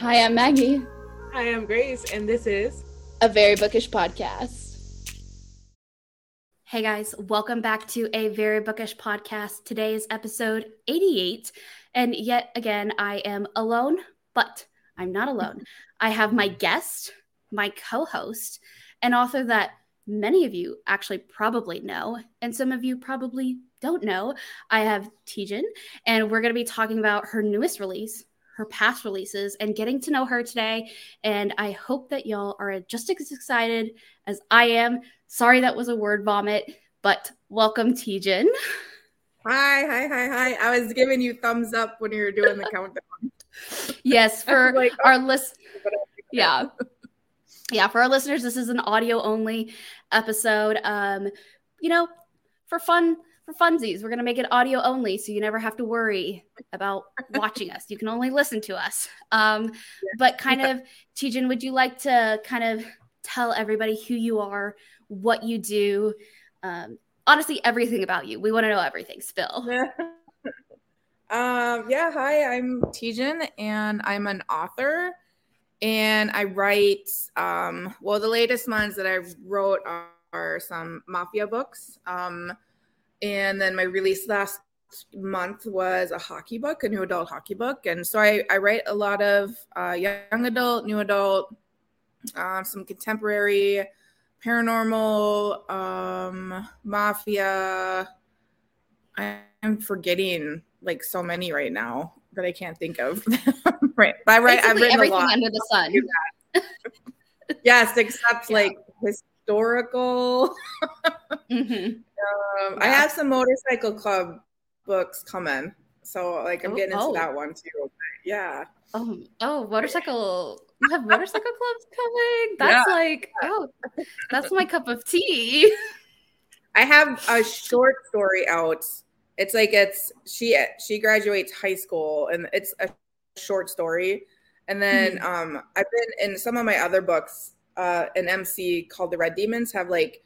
Hi, I'm Maggie. Hi, I'm Grace, and this is a very bookish podcast. Hey guys, welcome back to a very bookish podcast. Today is episode 88, and yet again, I am alone, but I'm not alone. I have my guest, my co host, an author that many of you actually probably know, and some of you probably don't know. I have Tijan, and we're going to be talking about her newest release, her past releases, and getting to know her today. And I hope that y'all are just as excited as I am. Sorry that was a word vomit, but welcome, Tijan. Hi, hi, hi, hi. I was giving you thumbs up when you were doing the countdown. yes, for like, our list. Yeah. Yeah, for our listeners, this is an audio only episode. Um, you know, for fun for funsies, we're gonna make it audio only, so you never have to worry about watching us. You can only listen to us. Um, but kind of, Tijan, would you like to kind of tell everybody who you are, what you do? Um, honestly, everything about you. We want to know everything. Spill. um, yeah. Hi, I'm Tijan, and I'm an author and I write. Um, well, the latest ones that I wrote are, are some mafia books, um, and then my release last month was a hockey book, a new adult hockey book, and so I, I write a lot of uh, young adult, new adult, uh, some contemporary, paranormal, um, mafia. I'm forgetting like so many right now that I can't think of. right. But I write, I've written everything under the sun. yes, except yeah. like historical. mm-hmm. um, yeah. I have some motorcycle club books coming. So like I'm oh, getting into oh. that one too. Yeah. Oh, oh, motorcycle. You have motorcycle clubs coming? That's yeah. like, oh, that's my cup of tea. I have a short story out it's like it's she she graduates high school and it's a short story and then mm-hmm. um i've been in some of my other books uh an mc called the red demons have like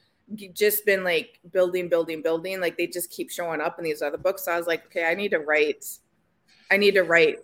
just been like building building building. Like they just keep showing up in these other books. So i was like okay i need to write i need to write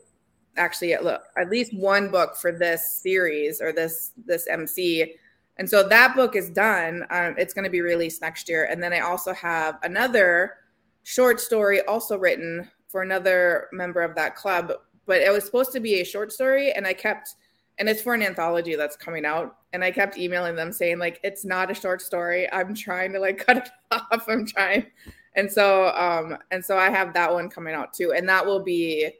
actually look at least one book for this series or this this mc and so that book is done. Um, it's going to be released next year. And then i also have another short story also written for another member of that club, but it was supposed to be a short story and I kept and it's for an anthology that's coming out and I kept emailing them saying like it's not a short story. I'm trying to like cut it off. I'm trying. And so um and so I have that one coming out too and that will be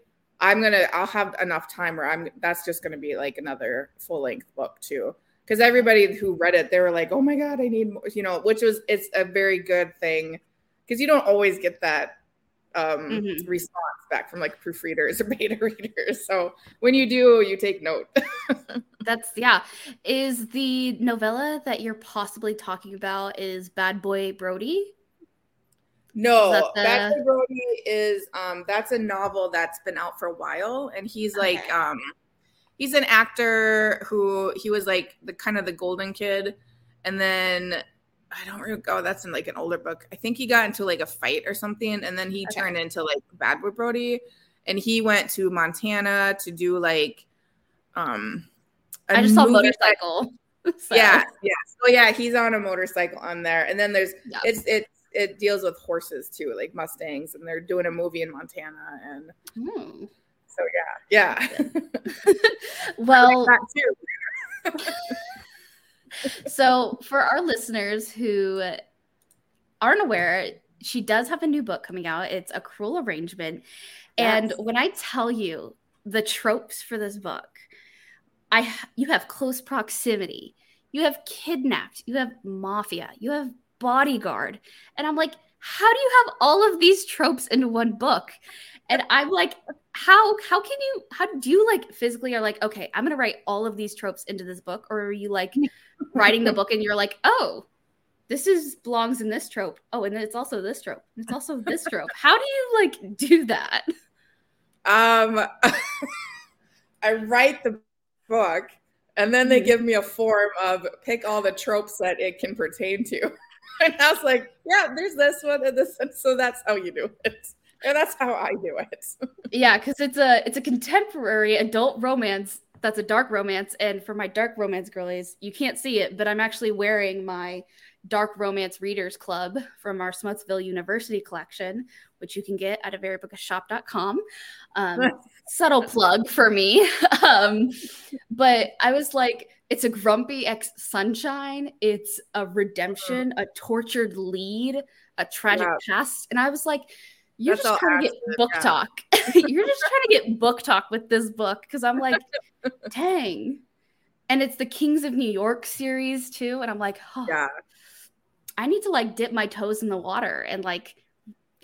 I'm to I'll have enough time where I'm that's just to be like another full-length book too because everybody who read it they were like oh my god i need more you know which was it's a very good thing because you don't always get that um, mm-hmm. response back from like proofreaders or beta readers. So when you do, you take note. That's yeah. Is the novella that you're possibly talking about is Bad Boy Brody? No, the... Bad Boy Brody is um that's a novel that's been out for a while, and he's like okay. um he's an actor who he was like the kind of the golden kid, and then I don't really go. Oh, that's in like an older book. I think he got into like a fight or something, and then he okay. turned into like Bad Boy Brody, and he went to Montana to do like um. I just saw motorcycle. so. Yeah, yeah. So yeah, he's on a motorcycle on there, and then there's yep. it's it it deals with horses too, like Mustangs, and they're doing a movie in Montana, and hmm. so yeah, yeah. well, so, for our listeners who aren't aware, she does have a new book coming out. It's A Cruel Arrangement. Yes. And when I tell you the tropes for this book, I you have close proximity, you have kidnapped, you have mafia, you have bodyguard. And I'm like, how do you have all of these tropes in one book? And I'm like, how how can you how do you like physically are like, okay, I'm gonna write all of these tropes into this book, or are you like writing the book and you're like, oh, this is belongs in this trope. Oh, and then it's also this trope. It's also this trope. How do you like do that? Um I write the book and then they mm-hmm. give me a form of pick all the tropes that it can pertain to. and I was like, yeah, there's this one and this one. So that's how you do it. And that's how I do it. yeah, because it's a it's a contemporary adult romance that's a dark romance. And for my dark romance girlies, you can't see it, but I'm actually wearing my Dark Romance Readers Club from our Smutsville University collection, which you can get at a. Um, subtle plug for me. um, but I was like, it's a grumpy ex sunshine, it's a redemption, a tortured lead, a tragic yeah. past. And I was like, you're That's just trying to get book talk. you're just trying to get book talk with this book because I'm like, dang. And it's the Kings of New York series too. And I'm like, oh, yeah. I need to like dip my toes in the water and like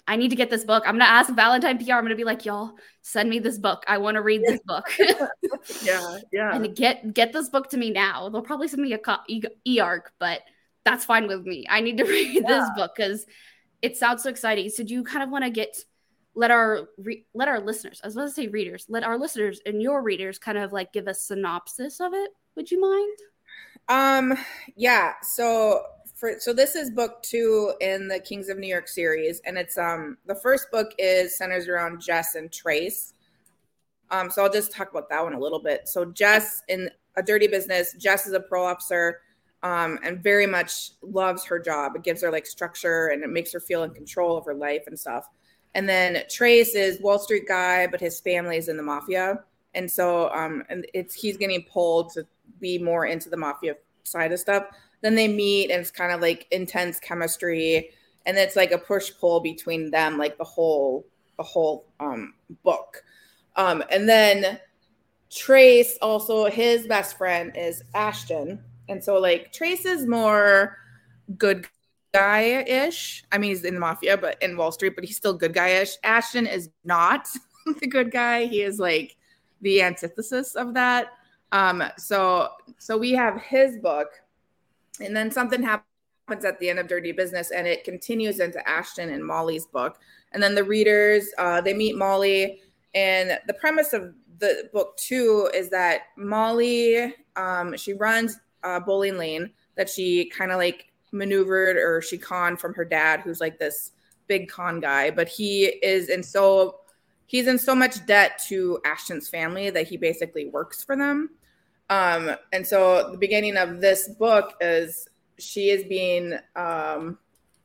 I need to get this book. I'm gonna ask Valentine PR. I'm gonna be like, y'all, send me this book. I want to read this book. yeah, yeah. And get get this book to me now. They'll probably send me a co- e- e-arc, but that's fine with me. I need to read yeah. this book because it sounds so exciting. So do you kind of want to get let our re- let our listeners, I was about to say readers, let our listeners and your readers kind of like give a synopsis of it? Would you mind? Um, yeah. So for so this is book two in the Kings of New York series, and it's um the first book is centers around Jess and Trace. Um, so I'll just talk about that one a little bit. So Jess in a dirty business, Jess is a pro officer um, and very much loves her job. It gives her like structure and it makes her feel in control of her life and stuff. And then Trace is Wall Street guy, but his family is in the mafia, and so um, and it's he's getting pulled to be more into the mafia side of stuff. Then they meet, and it's kind of like intense chemistry, and it's like a push pull between them, like the whole the whole um, book. Um, and then Trace also his best friend is Ashton, and so like Trace is more good guy-ish. I mean, he's in the mafia, but in Wall Street, but he's still good guy-ish. Ashton is not the good guy. He is like the antithesis of that. Um, so so we have his book, and then something happens at the end of Dirty Business, and it continues into Ashton and Molly's book. And then the readers, uh, they meet Molly, and the premise of the book too is that Molly, um, she runs uh, bowling lane that she kind of like maneuvered or she conned from her dad, who's like this big con guy, but he is in so he's in so much debt to Ashton's family that he basically works for them. Um, and so the beginning of this book is she is being um,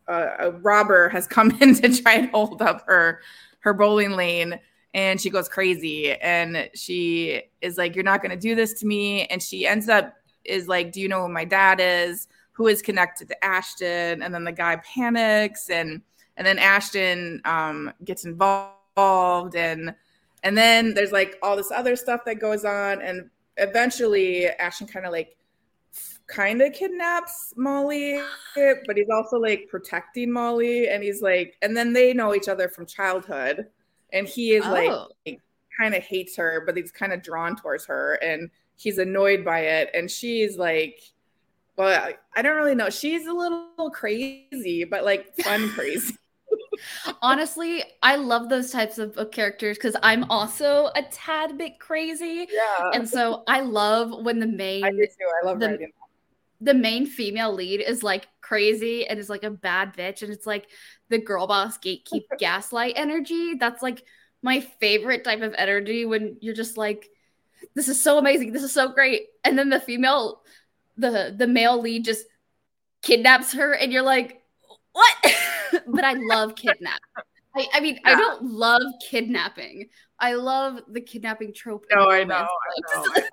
a, a robber has come in to try and hold up her her bowling lane and she goes crazy and she is like you're not going to do this to me and she ends up is like do you know who my dad is who is connected to ashton and then the guy panics and and then ashton um, gets involved and and then there's like all this other stuff that goes on and eventually Ashton kind of like kind of kidnaps Molly, but he's also like protecting Molly and he's like and then they know each other from childhood and he is oh. like kind of hates her but he's kind of drawn towards her and he's annoyed by it and she's like well I, don't really know she's a little crazy but like fun crazy Honestly, I love those types of, of characters because I'm also a tad bit crazy. Yeah. And so I love when the main I do too. I love the, the main female lead is like crazy and is like a bad bitch. And it's like the girl boss gatekeep gaslight energy. That's like my favorite type of energy when you're just like, this is so amazing. This is so great. And then the female, the the male lead just kidnaps her and you're like, what? but I love kidnap. I, I mean, yeah. I don't love kidnapping. I love the kidnapping trope. No, I know, I know, I know.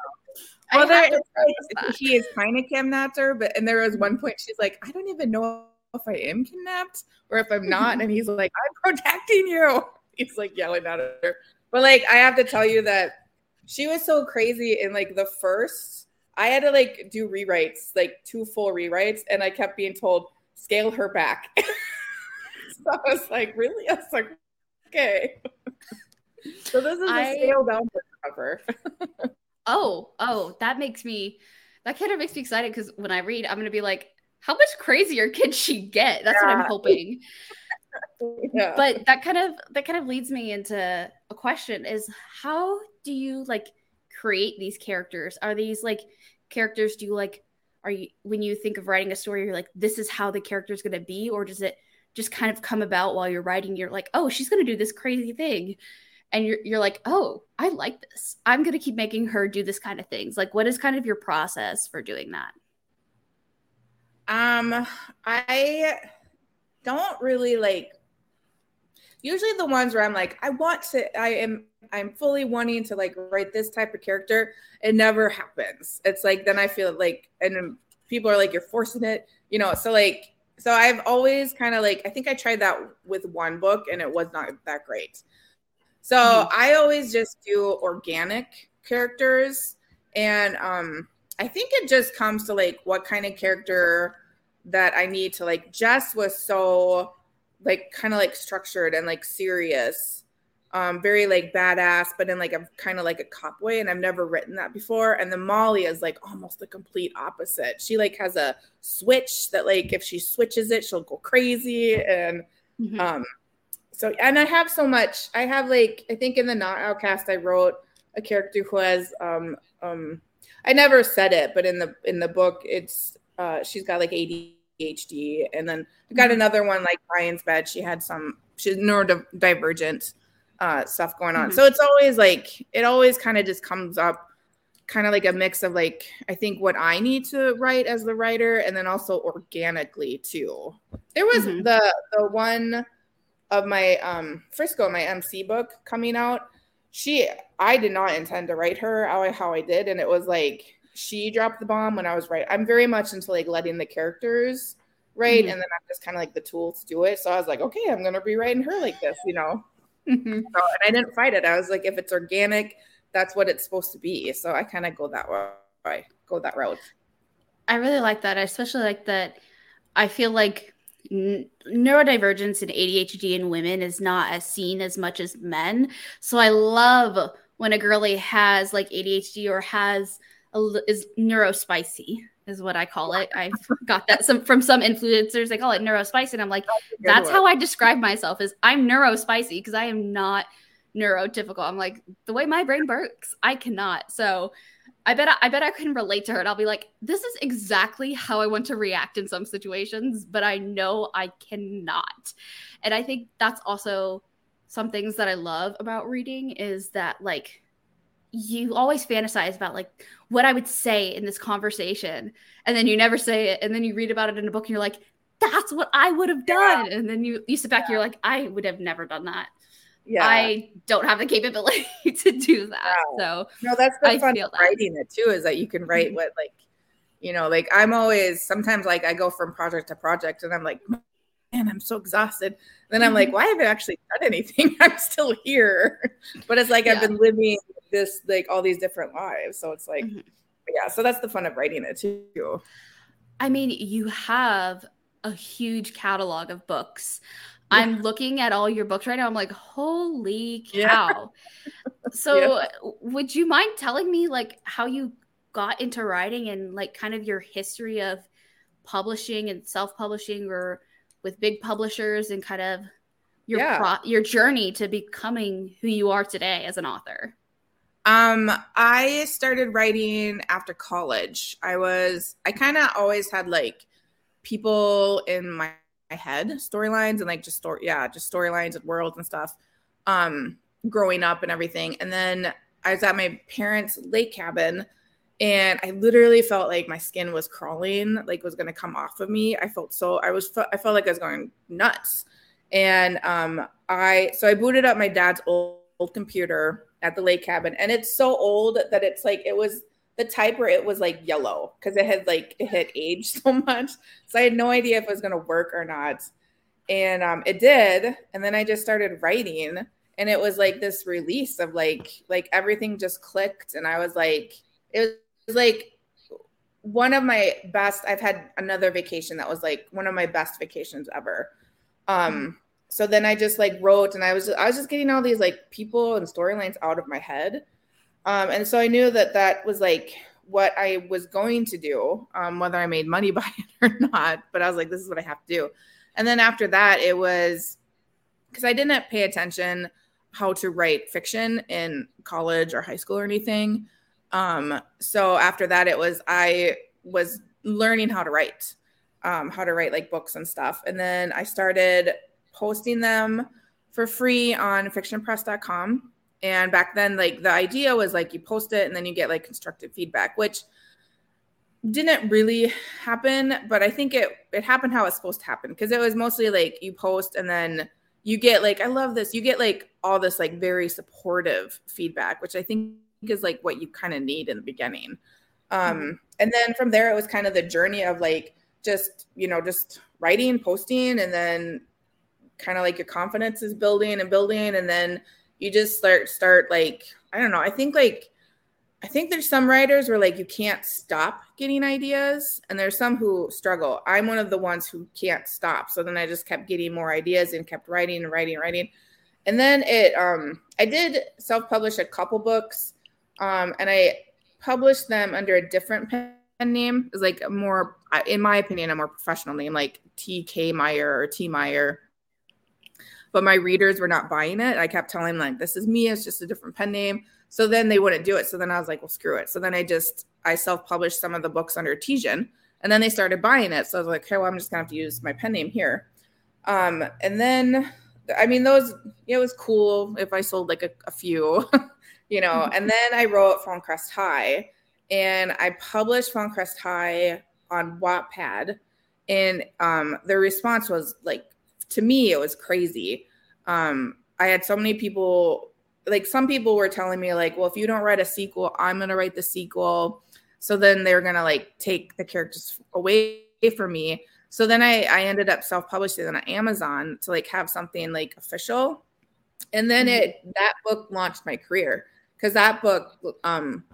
well, there, like, he is kind of kidnapped her, but and there was one mm-hmm. point she's like, I don't even know if I am kidnapped or if I'm not, and he's like, I'm protecting you. He's like yelling at her, but like I have to tell you that she was so crazy in like the first. I had to like do rewrites, like two full rewrites, and I kept being told scale her back. so I was like, really? I was like, okay. so this is a scale down cover. oh, oh, that makes me that kind of makes me excited because when I read, I'm gonna be like, how much crazier can she get? That's yeah. what I'm hoping. Yeah. But that kind of that kind of leads me into a question is how do you like create these characters? Are these like characters do you like are you when you think of writing a story you're like this is how the character is going to be or does it just kind of come about while you're writing you're like oh she's going to do this crazy thing and you're you're like, "Oh, I like this. I'm going to keep making her do this kind of things." Like what is kind of your process for doing that? Um I don't really like usually the ones where I'm like, I want to I am I'm fully wanting to like write this type of character. It never happens. It's like then I feel like and people are like you're forcing it, you know. So like so I've always kind of like I think I tried that with one book and it was not that great. So mm-hmm. I always just do organic characters and um I think it just comes to like what kind of character that I need to like Jess was so like kind of like structured and like serious um very like badass but in like a kind of like a cop way and i've never written that before and then molly is like almost the complete opposite she like has a switch that like if she switches it she'll go crazy and mm-hmm. um so and i have so much i have like i think in the not outcast i wrote a character who has um um i never said it but in the in the book it's uh she's got like adhd and then i got mm-hmm. another one like ryan's bed she had some she's neurodivergent uh, stuff going on. Mm-hmm. So it's always like it always kind of just comes up kind of like a mix of like I think what I need to write as the writer and then also organically too. There was mm-hmm. the the one of my um Frisco my MC book coming out. She I did not intend to write her how I, how I did and it was like she dropped the bomb when I was right. I'm very much into like letting the characters write mm-hmm. and then I'm just kind of like the tool to do it. So I was like, okay, I'm gonna be writing her like this, you know. Mm-hmm. So, and I didn't fight it. I was like, if it's organic, that's what it's supposed to be. So I kind of go that way, go that route. I really like that. I especially like that. I feel like neurodivergence and ADHD in women is not as seen as much as men. So I love when a girlie has like ADHD or has is neurospicy is what I call it. I've got that some from some influencers. They call it neurospicy, and I'm like, that's how I describe myself. Is I'm neurospicy because I am not neurotypical. I'm like the way my brain works, I cannot. So I bet I bet I can relate to her, and I'll be like, this is exactly how I want to react in some situations, but I know I cannot. And I think that's also some things that I love about reading is that like you always fantasize about like what I would say in this conversation, and then you never say it, and then you read about it in a book, and you're like, "That's what I would have done," yeah. and then you you sit back, yeah. you're like, "I would have never done that." Yeah, I don't have the capability to do that. So no, that's the I fun of writing it too. Is that you can write mm-hmm. what like, you know, like I'm always sometimes like I go from project to project, and I'm like, man, I'm so exhausted. then I'm like, mm-hmm. why well, haven't I actually done anything? I'm still here. But it's like yeah. I've been living this like all these different lives. So it's like, mm-hmm. yeah. So that's the fun of writing it too. I mean, you have a huge catalog of books. Yeah. I'm looking at all your books right now. I'm like, holy cow. Yeah. so yeah. would you mind telling me like how you got into writing and like kind of your history of publishing and self-publishing or with big publishers and kind of your yeah. pro- your journey to becoming who you are today as an author? Um, I started writing after college. I was I kind of always had like people in my, my head, storylines and like just story yeah, just storylines and worlds and stuff. Um, growing up and everything. And then I was at my parents' lake cabin and I literally felt like my skin was crawling, like was gonna come off of me. I felt so I was I felt like I was going nuts, and um, I so I booted up my dad's old, old computer at the lake cabin, and it's so old that it's like it was the type where it was like yellow because it had like it had aged so much. So I had no idea if it was gonna work or not, and um, it did. And then I just started writing, and it was like this release of like like everything just clicked, and I was like it was like one of my best i've had another vacation that was like one of my best vacations ever um so then i just like wrote and i was i was just getting all these like people and storylines out of my head. Um and so i knew that that was like what i was going to do um whether i made money by it or not but i was like this is what i have to do. And then after that it was because i didn't pay attention how to write fiction in college or high school or anything. Um, so after that, it was I was learning how to write, um, how to write like books and stuff, and then I started posting them for free on fictionpress.com. And back then, like the idea was like you post it and then you get like constructive feedback, which didn't really happen, but I think it it happened how it's supposed to happen because it was mostly like you post and then you get like I love this. You get like all this like very supportive feedback, which I think is like what you kind of need in the beginning. Um, mm-hmm. and then from there, it was kind of the journey of like just you know just writing, posting, and then kind of like your confidence is building and building, and then you just start start like I don't know. I think like I think there's some writers where like you can't stop getting ideas, and there's some who struggle. I'm one of the ones who can't stop. So then I just kept getting more ideas and kept writing and writing and writing. And then it um I did self-publish a couple books. Um and I published them under a different pen name. It's like a more in my opinion, a more professional name, like TK Meyer or T Meyer. But my readers were not buying it. I kept telling them like this is me, it's just a different pen name. So then they wouldn't do it. So then I was like, well, screw it. So then I just I self-published some of the books under Artesian, and then they started buying it. So I was like, okay, well, I'm just gonna have to use my pen name here. Um, and then I mean, those yeah, it was cool if I sold like a, a few, you know. Mm-hmm. And then I wrote Fallen Crest High, and I published Fallen Crest High on Wattpad, and um, the response was like, to me, it was crazy. Um, I had so many people like some people were telling me like well if you don't write a sequel i'm going to write the sequel. So then they're going to like take the characters away from me. So then i i ended up self-publishing on amazon to like have something like official. And then mm-hmm. it that book launched my career. Because that book um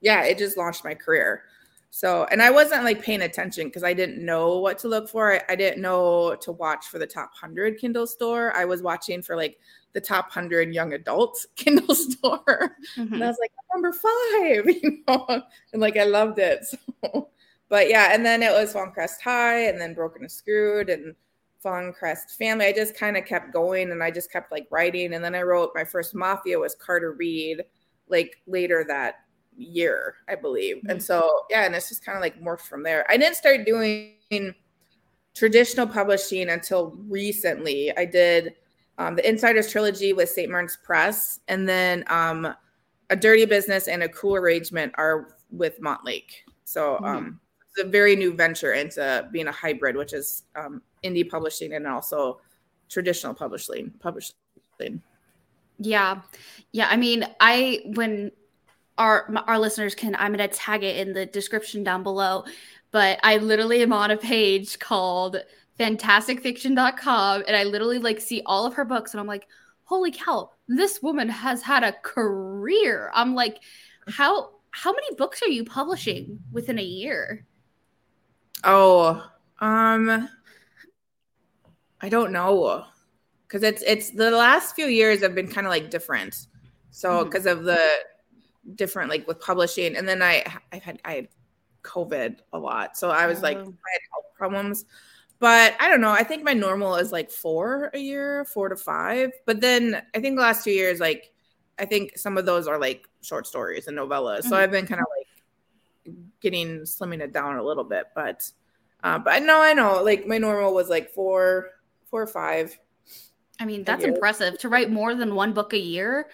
yeah it just launched my career so, and I wasn't like paying attention because I didn't know what to look for. I, I, didn't know to watch for the top 100 Kindle store. I was watching for like the top 100 young adults Kindle store. Mm-hmm. And I was like, number five, you know, and like I loved it. So, but yeah, and then it was Fallen Crest High and then Broken and Screwed and Fallen Crest Family. I just kind of kept going and I just kept like writing. And then I wrote my first Mafia was Carter Reed like later that year, I believe. Mm-hmm. And so, yeah, and it's just kind of like morphed from there. I didn't start doing traditional publishing until recently. I did um, the Insiders trilogy with St. Martin's Press, and then um, A Dirty Business and A Cruel Arrangement are with Montlake. So mm-hmm. um, it's a very new venture into being a hybrid, which is um, indie publishing and also traditional publishing. Publishing. Yeah, yeah. I mean, I when our our listeners can i'm going to tag it in the description down below but i literally am on a page called fantasticfiction.com and i literally like see all of her books and i'm like holy cow this woman has had a career. I'm like how how many books are you publishing within a year? Oh um i don't know because it's it's the last few years have been kind of like different. So because mm-hmm. of the different like with publishing and then i i had i had covid a lot so i was oh. like i had health problems but i don't know i think my normal is like four a year four to five but then i think the last two years like i think some of those are like short stories and novellas mm-hmm. so i've been kind of like getting slimming it down a little bit but uh, but no i know like my normal was like four four or five i mean that's impressive to write more than one book a year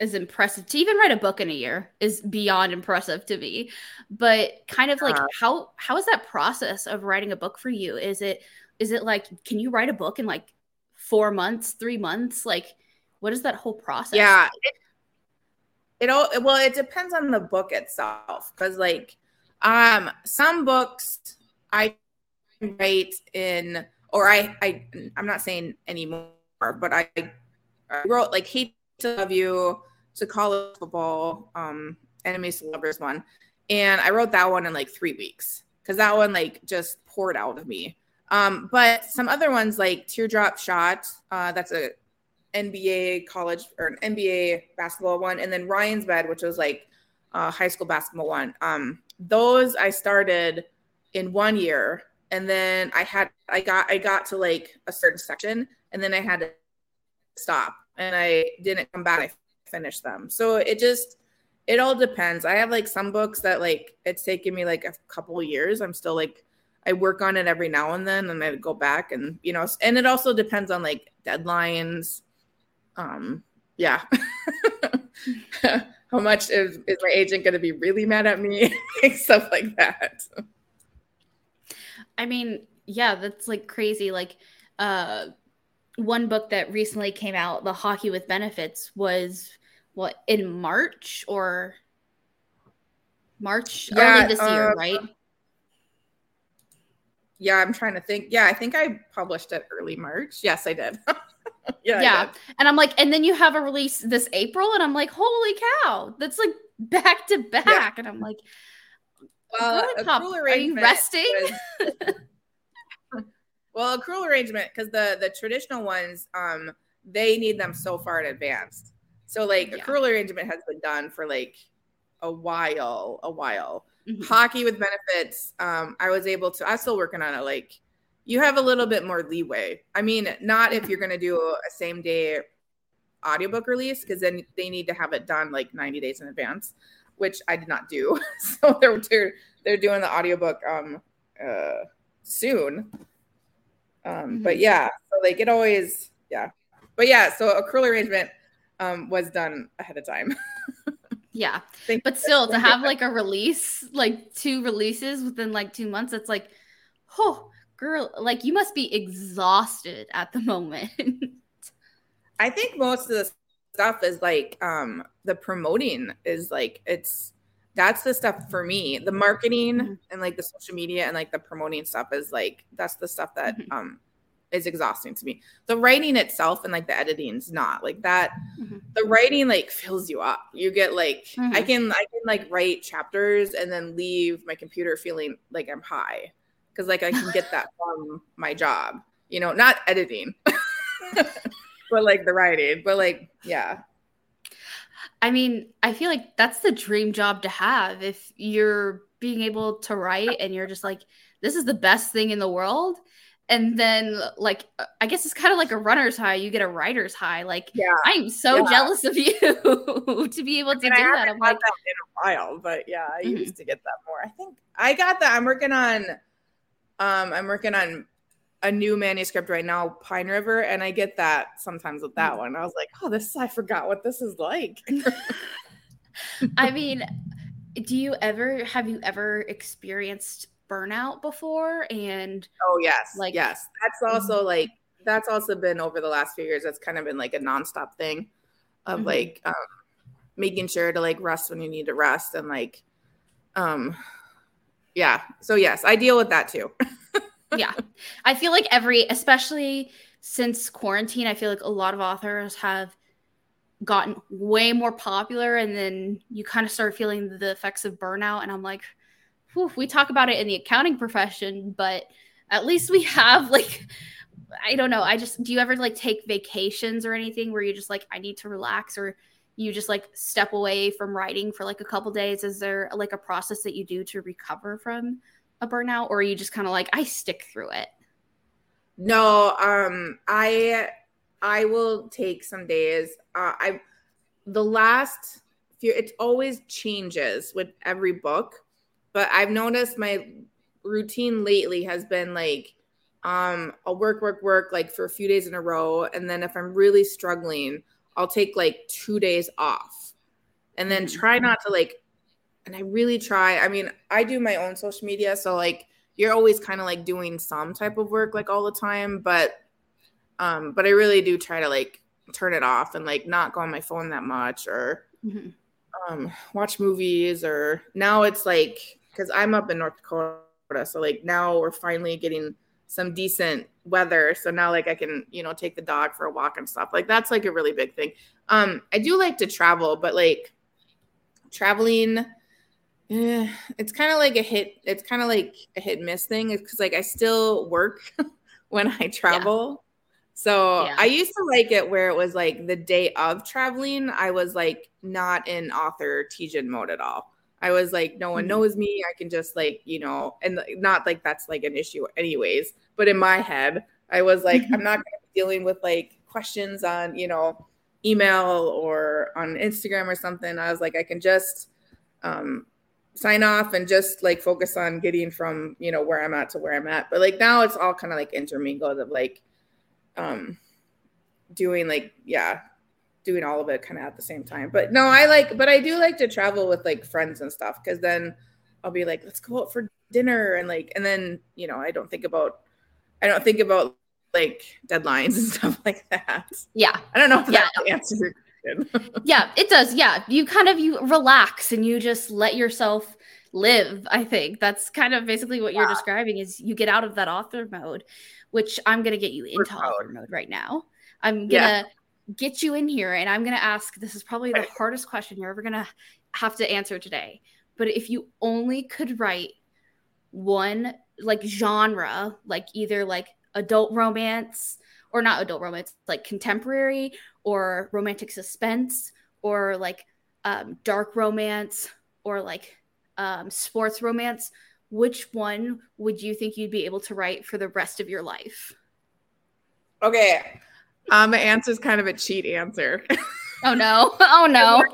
is impressive. To even write a book in a year is beyond impressive to me. But kind of like uh, how how is that process of writing a book for you? Is it is it like can you write a book in like 4 months, 3 months? Like what is that whole process? Yeah. It, it all well it depends on the book itself cuz like um some books I write in or I I I'm not saying anymore, but I, I wrote like hate to love you to college football, um, enemies to lovers one. And I wrote that one in like three weeks because that one like just poured out of me. Um, but some other ones like Teardrop Shot, uh, that's a NBA college or an NBA basketball one, and then Ryan's Bed, which was like a high school basketball one. Um, those I started in one year, and then I had I got I got to like a certain section, and then I had to stop, and I didn't come back I finished them. So it just it all depends. I have like some books that like it's taken me like a couple years. I'm still like I work on it every now and then and I go back and you know and it also depends on like deadlines um yeah. How much is, is my agent going to be really mad at me? Stuff like that. I mean, yeah, that's like crazy. Like, uh, one book that recently came out, The Hockey with Benefits, was what in March or March yeah, early this uh, year, right? Yeah, I'm trying to think. Yeah, I think I published it early March. Yes, I did. yeah, yeah. Did. And I'm like, and then you have a release this April, and I'm like, holy cow, that's like back to back. Yeah. And I'm like, well, cruel are you resting? Was, well, a cruel arrangement because the the traditional ones, um, they need them so far in advance. So like yeah. a cruel arrangement has been done for like a while, a while. Mm-hmm. Hockey with benefits, um, I was able to. I'm still working on it. Like you have a little bit more leeway. I mean, not if you're going to do a same day audiobook release because then they need to have it done like 90 days in advance, which I did not do. so they're they're, they're doing the audiobook um uh soon. Um mm-hmm. but yeah, so like it always yeah. But yeah, so a cruel arrangement um was done ahead of time. yeah. but still to have like a release, like two releases within like 2 months, it's like oh girl, like you must be exhausted at the moment. I think most of the stuff is like um the promoting is like it's that's the stuff for me. The marketing mm-hmm. and like the social media and like the promoting stuff is like that's the stuff that mm-hmm. um is exhausting to me. The writing itself and like the editing is not like that. Mm-hmm. The writing like fills you up. You get like I mm-hmm. can I can like write chapters and then leave my computer feeling like I'm high because like I can get that from my job. You know, not editing. but like the writing, but like yeah. I mean, I feel like that's the dream job to have. If you're being able to write and you're just like this is the best thing in the world and then like i guess it's kind of like a runner's high you get a writer's high. Like yeah. I'm so yeah. jealous of you to be able to I do that. i'm like that in a while but yeah i mm-hmm. used to get that more. I think i got that i'm working on um i'm working on a new manuscript right now, Pine River, and I get that sometimes with that mm. one. I was like, oh, this I forgot what this is like. I mean, do you ever have you ever experienced burnout before? And oh yes, like yes, that's also mm-hmm. like that's also been over the last few years. That's kind of been like a nonstop thing of mm-hmm. like um, making sure to like rest when you need to rest and like um yeah. So yes, I deal with that too. yeah. I feel like every, especially since quarantine, I feel like a lot of authors have gotten way more popular and then you kind of start feeling the effects of burnout. And I'm like, we talk about it in the accounting profession, but at least we have like, I don't know. I just, do you ever like take vacations or anything where you're just like, I need to relax or you just like step away from writing for like a couple days? Is there like a process that you do to recover from a burnout or are you just kind of like I stick through it? No, um I I will take some days. Uh, I the last few it always changes with every book, but I've noticed my routine lately has been like um I'll work work work like for a few days in a row and then if I'm really struggling, I'll take like 2 days off. And then mm. try not to like and I really try. I mean, I do my own social media, so like you're always kind of like doing some type of work like all the time, but um but I really do try to like turn it off and like not go on my phone that much or mm-hmm. um watch movies or now it's like cuz I'm up in North Dakota, so like now we're finally getting some decent weather so now like I can, you know, take the dog for a walk and stuff. Like that's like a really big thing. Um I do like to travel, but like traveling yeah, it's kind of like a hit. It's kind of like a hit miss thing because like I still work when I travel. Yeah. So yeah. I used to like it where it was like the day of traveling, I was like not in author Tijan mode at all. I was like, no one mm-hmm. knows me. I can just like, you know, and not like that's like an issue anyways. But in my head, I was like, I'm not going to be dealing with like questions on, you know, email or on Instagram or something. I was like, I can just um, sign off and just like focus on getting from you know where i'm at to where i'm at but like now it's all kind of like intermingled of like um doing like yeah doing all of it kind of at the same time. But no, I like, but I do like to travel with like friends and stuff because then I'll be like, let's go out for dinner and like, and then you know, I don't think about, I don't think about like deadlines and stuff like that. Yeah, I don't know if Yeah. that answers your. yeah, it does. Yeah, you kind of you relax and you just let yourself live. I think that's kind of basically what you're describing is you get out of that author mode, which I'm gonna get you into author mode. mode right now. I'm gonna get you in here and I'm gonna ask. This is probably the hardest question you're ever gonna have to answer today. But if you only could write one like genre, like either like adult romance or not adult romance, like contemporary or romantic suspense or like um, dark romance or like um, sports romance, which one would you think you'd be able to write for the rest of your life? okay. Um, my answer is kind of a cheat answer. Oh no! Oh no!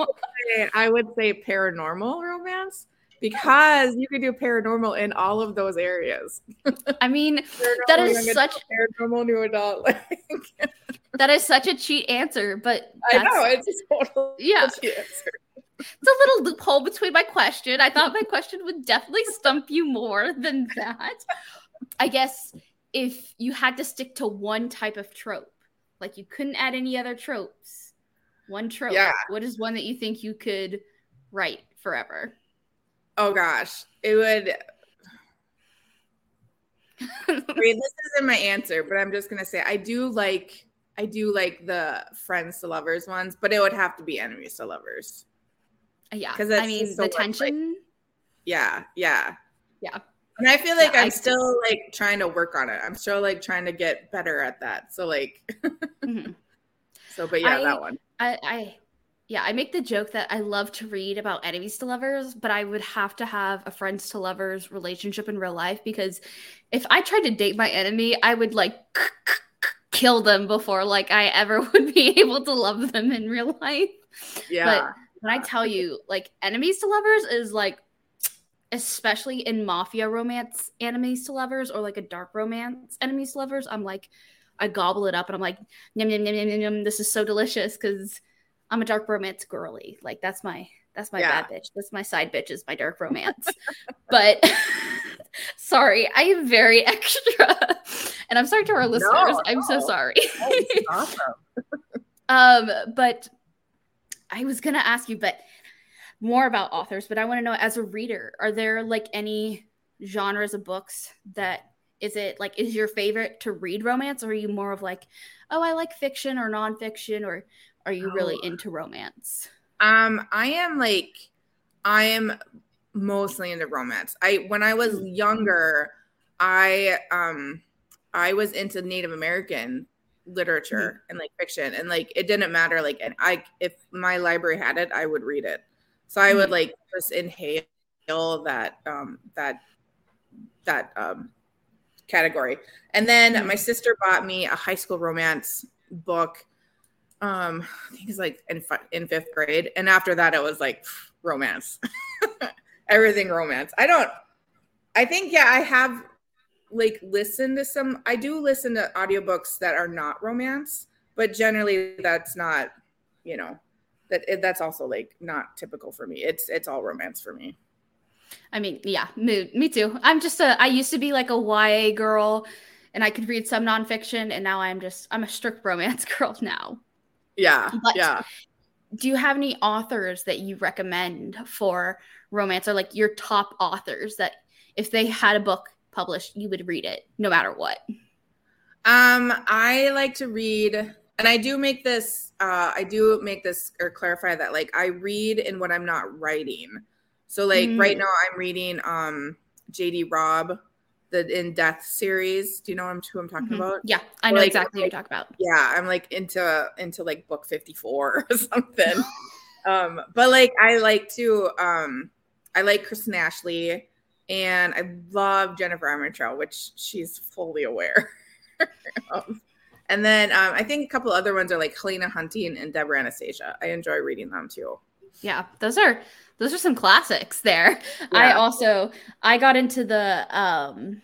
I would say paranormal romance because you could do paranormal in all of those areas. I mean, That is such- adult, paranormal new adult. Like, that is such a cheat answer, but I know it's totally Yeah. cheat answer. it's a little loophole between my question. I thought my question would definitely stump you more than that. I guess if you had to stick to one type of trope, like you couldn't add any other tropes, one trope, Yeah. what is one that you think you could write forever? Oh gosh, it would. I mean, this isn't my answer, but I'm just gonna say I do like I do like the friends to lovers ones, but it would have to be enemies to lovers. Yeah, because I mean so the much, like- tension. Yeah, yeah, Yeah. And I feel like Yeah, I'm I- still like trying to work on it. I'm still like trying to get better at that. So like, Mhm. so but yeah, I- that one. I, I yeah, I make the joke that I love to read about enemies to lovers, but I would have to have a friends to lovers relationship in real life because if I tried to date my enemy, I would like kill them before like I ever would be able to love them in real life. Yeah, When I tell you like enemies to lovers is like especially in mafia romance enemies to lovers or like a dark romance enemies to lovers, I'm like I gobble it up and I'm like yum yum yum yum yum, yum this is so delicious because I'm a dark romance girly. Like that's my that's my Yeah. bad bitch. That's my side bitch is my dark romance. but sorry, I am very extra. And I'm sorry to our listeners. I'm so no. sorry. awesome. Um, but I was gonna ask you, but more about authors. But I want to know, as a reader, are there like any genres of books that is it like is your favorite to read romance, or are you more of like, oh, I like fiction or nonfiction, or are you really Oh. into romance? Um, I am like, I am mostly into romance. I when I was younger, I um, I was into Native American literature and like fiction, and like it didn't matter. Like, and I if my library had it, I would read it. So I would Mhm. like just inhale that um that that um category. And then Mhm. my sister bought me a high school romance book. Um, I think it's like in fi- in fifth grade, and after that, it was like romance, everything romance. I don't. I think yeah, I have like listened to some. I do listen to audiobooks that are not romance, but generally that's not, you know, that that's also like not typical for me. It's it's all romance for me. I mean, yeah, me, me too. I'm just a. I used to be like a YA girl, and I could read some nonfiction, and now I'm just I'm a strict romance girl now. Yeah, But- yeah. do you have any authors that you recommend for romance or like your top authors that if they had a book published you would read it no matter what Um, I like to read, and I do make this. Uh, I do make this or clarify that like I read in what I'm not writing. So like right Mm. now I'm reading um JD Robb, the In Death series. Do you know I'm, who I'm talking Mhm. about? yeah i know Like, exactly what you talk about Yeah, I'm like into into like book 54 or something. um, but like I like to um I like Kristen Ashley and I love Jennifer Armentrout, which she's fully aware of. And then um, I think a couple other ones are like Helena Hunting and Deborah Anastasia. I enjoy reading them too. Yeah those are those are some classics there i also i got into the um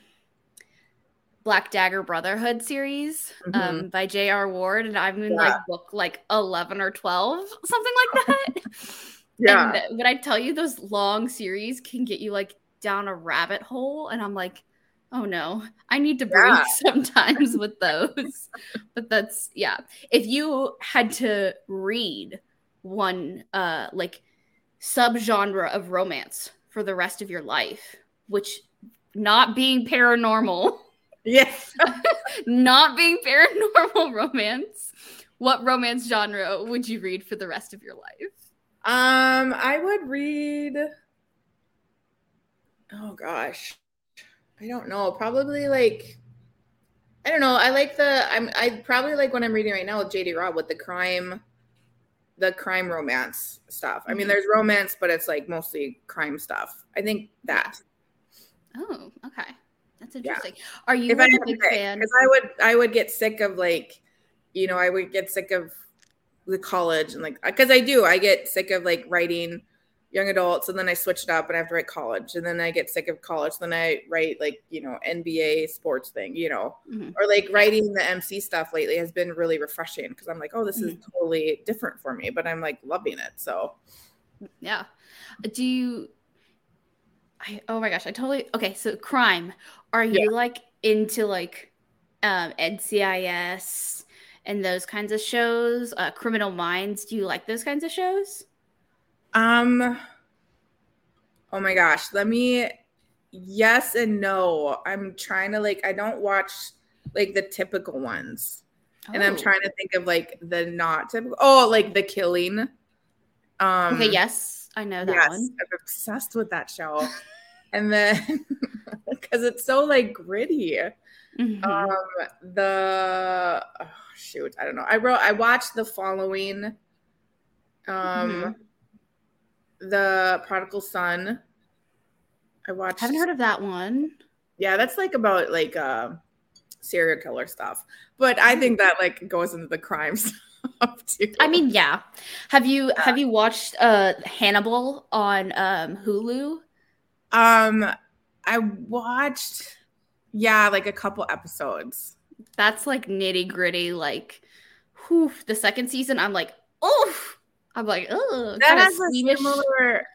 Black Dagger Brotherhood series Mhm. um, by J.R. Ward, and I'm in Yeah. like book like 11 or 12, something like that. Yeah. And when I tell you those long series can get you like down a rabbit hole, and I'm like, oh no, I need to breathe Yeah. sometimes with those. but that's yeah. If you had to read one uh like subgenre of romance for the rest of your life, which not being paranormal, yes. not being paranormal romance, what romance genre would you read for the rest of your life? Um, I would read. Oh gosh, I don't know. Probably like, I don't know. I like the. I'm. I probably like what I'm reading right now with JD Robb with the crime, the crime romance stuff. I mean, Mhm. there's romance, but it's like mostly crime stuff. I think that. Oh, okay. That's Yeah. interesting. Are you if I like a big fan? because I would, I would get sick of like, you know, I would get sick of the college and like, because I do, I get sick of like writing young adults, and then I switch it up and I have to write college, and then I get sick of college, then I write like you know NBA sports thing, you know, Mhm. or like writing the MC stuff lately has been really refreshing because I'm like, oh, this is Mm-hmm. totally different for me, but I'm like loving it. So Yeah. Do you I oh my gosh, I totally okay, so crime. Are you like into like um NCIS and those kinds of shows? Uh Criminal Minds. Do you like those kinds of shows? Um Oh my gosh, let me yes and no. I'm trying to like I don't watch like the typical ones. And I'm Oh. trying to think of like the not typical oh like the killing. Um Okay, yes, I know that yes, one. I'm obsessed with that show. and then because it's so like gritty. Mhm. Um the oh, shoot, I don't know. I wrote I watched the following um Mhm. The prodigal son. I watched Haven't heard of that one. yeah, that's like about like uh serial killer stuff. But I think that like goes into the crime stuff too. I mean, yeah. Have you have you watched uh Hannibal on um Hulu? um I watched yeah, like a couple episodes. That's like nitty gritty. Like, whew, the second season, I'm like, oh, I'm like, oh, That has a similar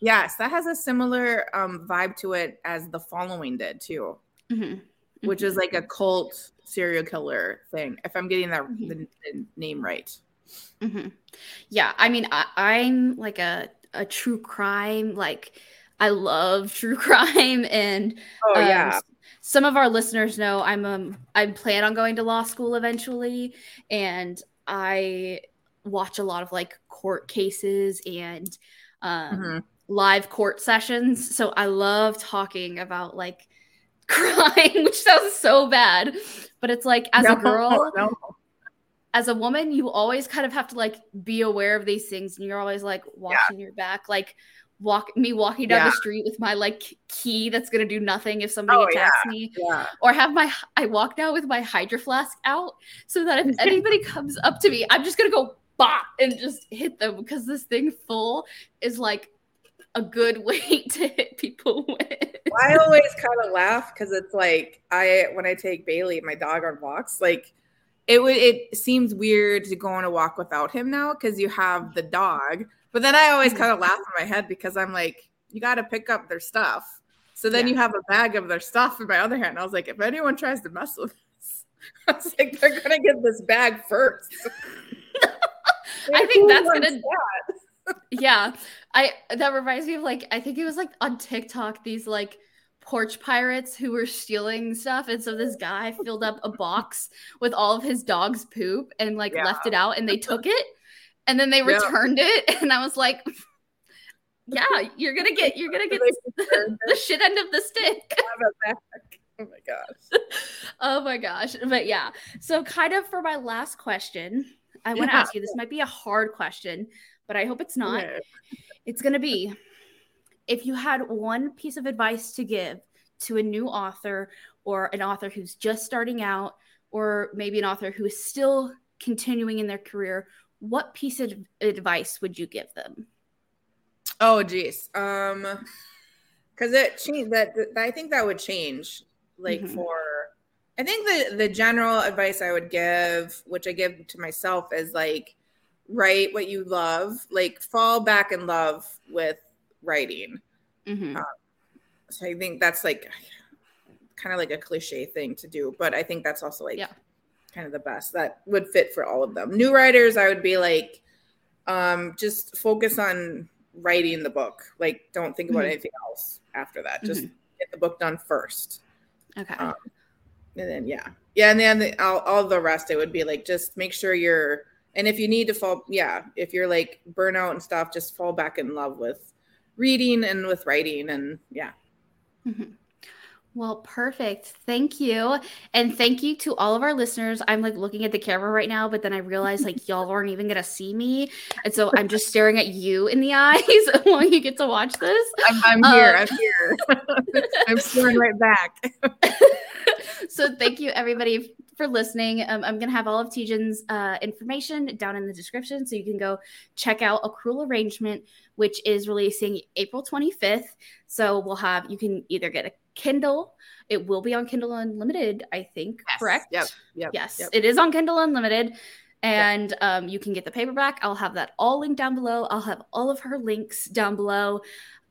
Yes, that has a similar um vibe to it as the following did too, Mhm. which is like a cult serial killer thing. If I'm getting that Mhm. the, the name right. Mhm. Yeah, I mean, I, I'm like a a true crime. Like, I love true crime, and Oh um, yeah. some of our listeners know I'm um I plan on going to law school eventually, and I watch a lot of like court cases and um, Mhm. live court sessions. So I love talking about like crying, which sounds so bad, but it's like as a girl, no. as a woman, you always kind of have to like be aware of these things, and you're always like watching your back, like walk me walking down Yeah. the street with my like key that's gonna do nothing if somebody Oh, attacks me, Yeah. or have my I walk now with my hydro flask out so that if anybody comes up to me, I'm just gonna go bop and just hit them because this thing full is like a good weight to hit people with. I always kind of laugh because it's like I when I take Bailey, my dog, on walks, like it would it seems weird to go on a walk without him now because you have the dog. But then I always kind of laugh in my head because I'm like, you got to pick up their stuff. So then Yeah. you have a bag of their stuff in my other hand. I was like, if anyone tries to mess with this, I was like, they're gonna get this bag first. I think that's gonna that? yeah i that reminds me of like i think it was like on tiktok these like porch pirates who were stealing stuff and so this guy filled up a box with all of his dog's poop and like Yeah. left it out and they took it and then they Yeah. returned it and i was like yeah you're gonna get you're gonna get the, shit end of the stick Have a bag. Oh my gosh. oh my gosh but yeah so kind of for my last question i want to Yeah. ask you this might be a hard question but i hope it's not Okay. It's going to be if you had one piece of advice to give to a new author or an author who's just starting out or maybe an author who is still continuing in their career, what piece of advice would you give them? Oh geez. Um because it changed that, that I think that would change like Mhm. for I think the the general advice I would give, which I give to myself, is like write what you love, like fall back in love with writing. Mhm. Um, so I think that's like kind of like a cliche thing to do, but I think that's also like Yeah. kind of the best that would fit for all of them. New writers, I would be like, um, just focus on writing the book. Like, don't think about Mhm. anything else after that. Just Mm-hmm. get the book done first. Okay. Um, and then yeah yeah and then the, all, all the rest it would be like just make sure you're and if you need to fall yeah if you're like burnout and stuff just fall back in love with reading and with writing and yeah Mhm. Well, perfect. Thank you. And thank you to all of our listeners. I'm like looking at the camera right now, but then I realized like y'all aren't even going to see me. And so I'm just staring at you in the eyes while you get to watch this. i'm, I'm Uh, here i'm here i'm staring right back so thank you everybody for listening. Um, I'm gonna have all of Tijan's uh, information down in the description, so you can go check out a cruel arrangement, which is releasing April 25th. So we'll have you can either get a Kindle. It will be on Kindle Unlimited, I think. Correct? yep yep Yes, yep. it is on Kindle Unlimited. And um, you can get the paperback. I'll have that all linked down below. I'll have all of her links down below.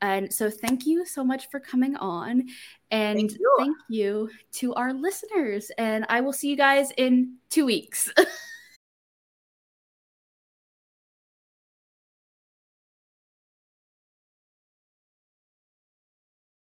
And so, thank you so much for coming on. And Thank you. thank you to our listeners. And I will see you guys in two weeks.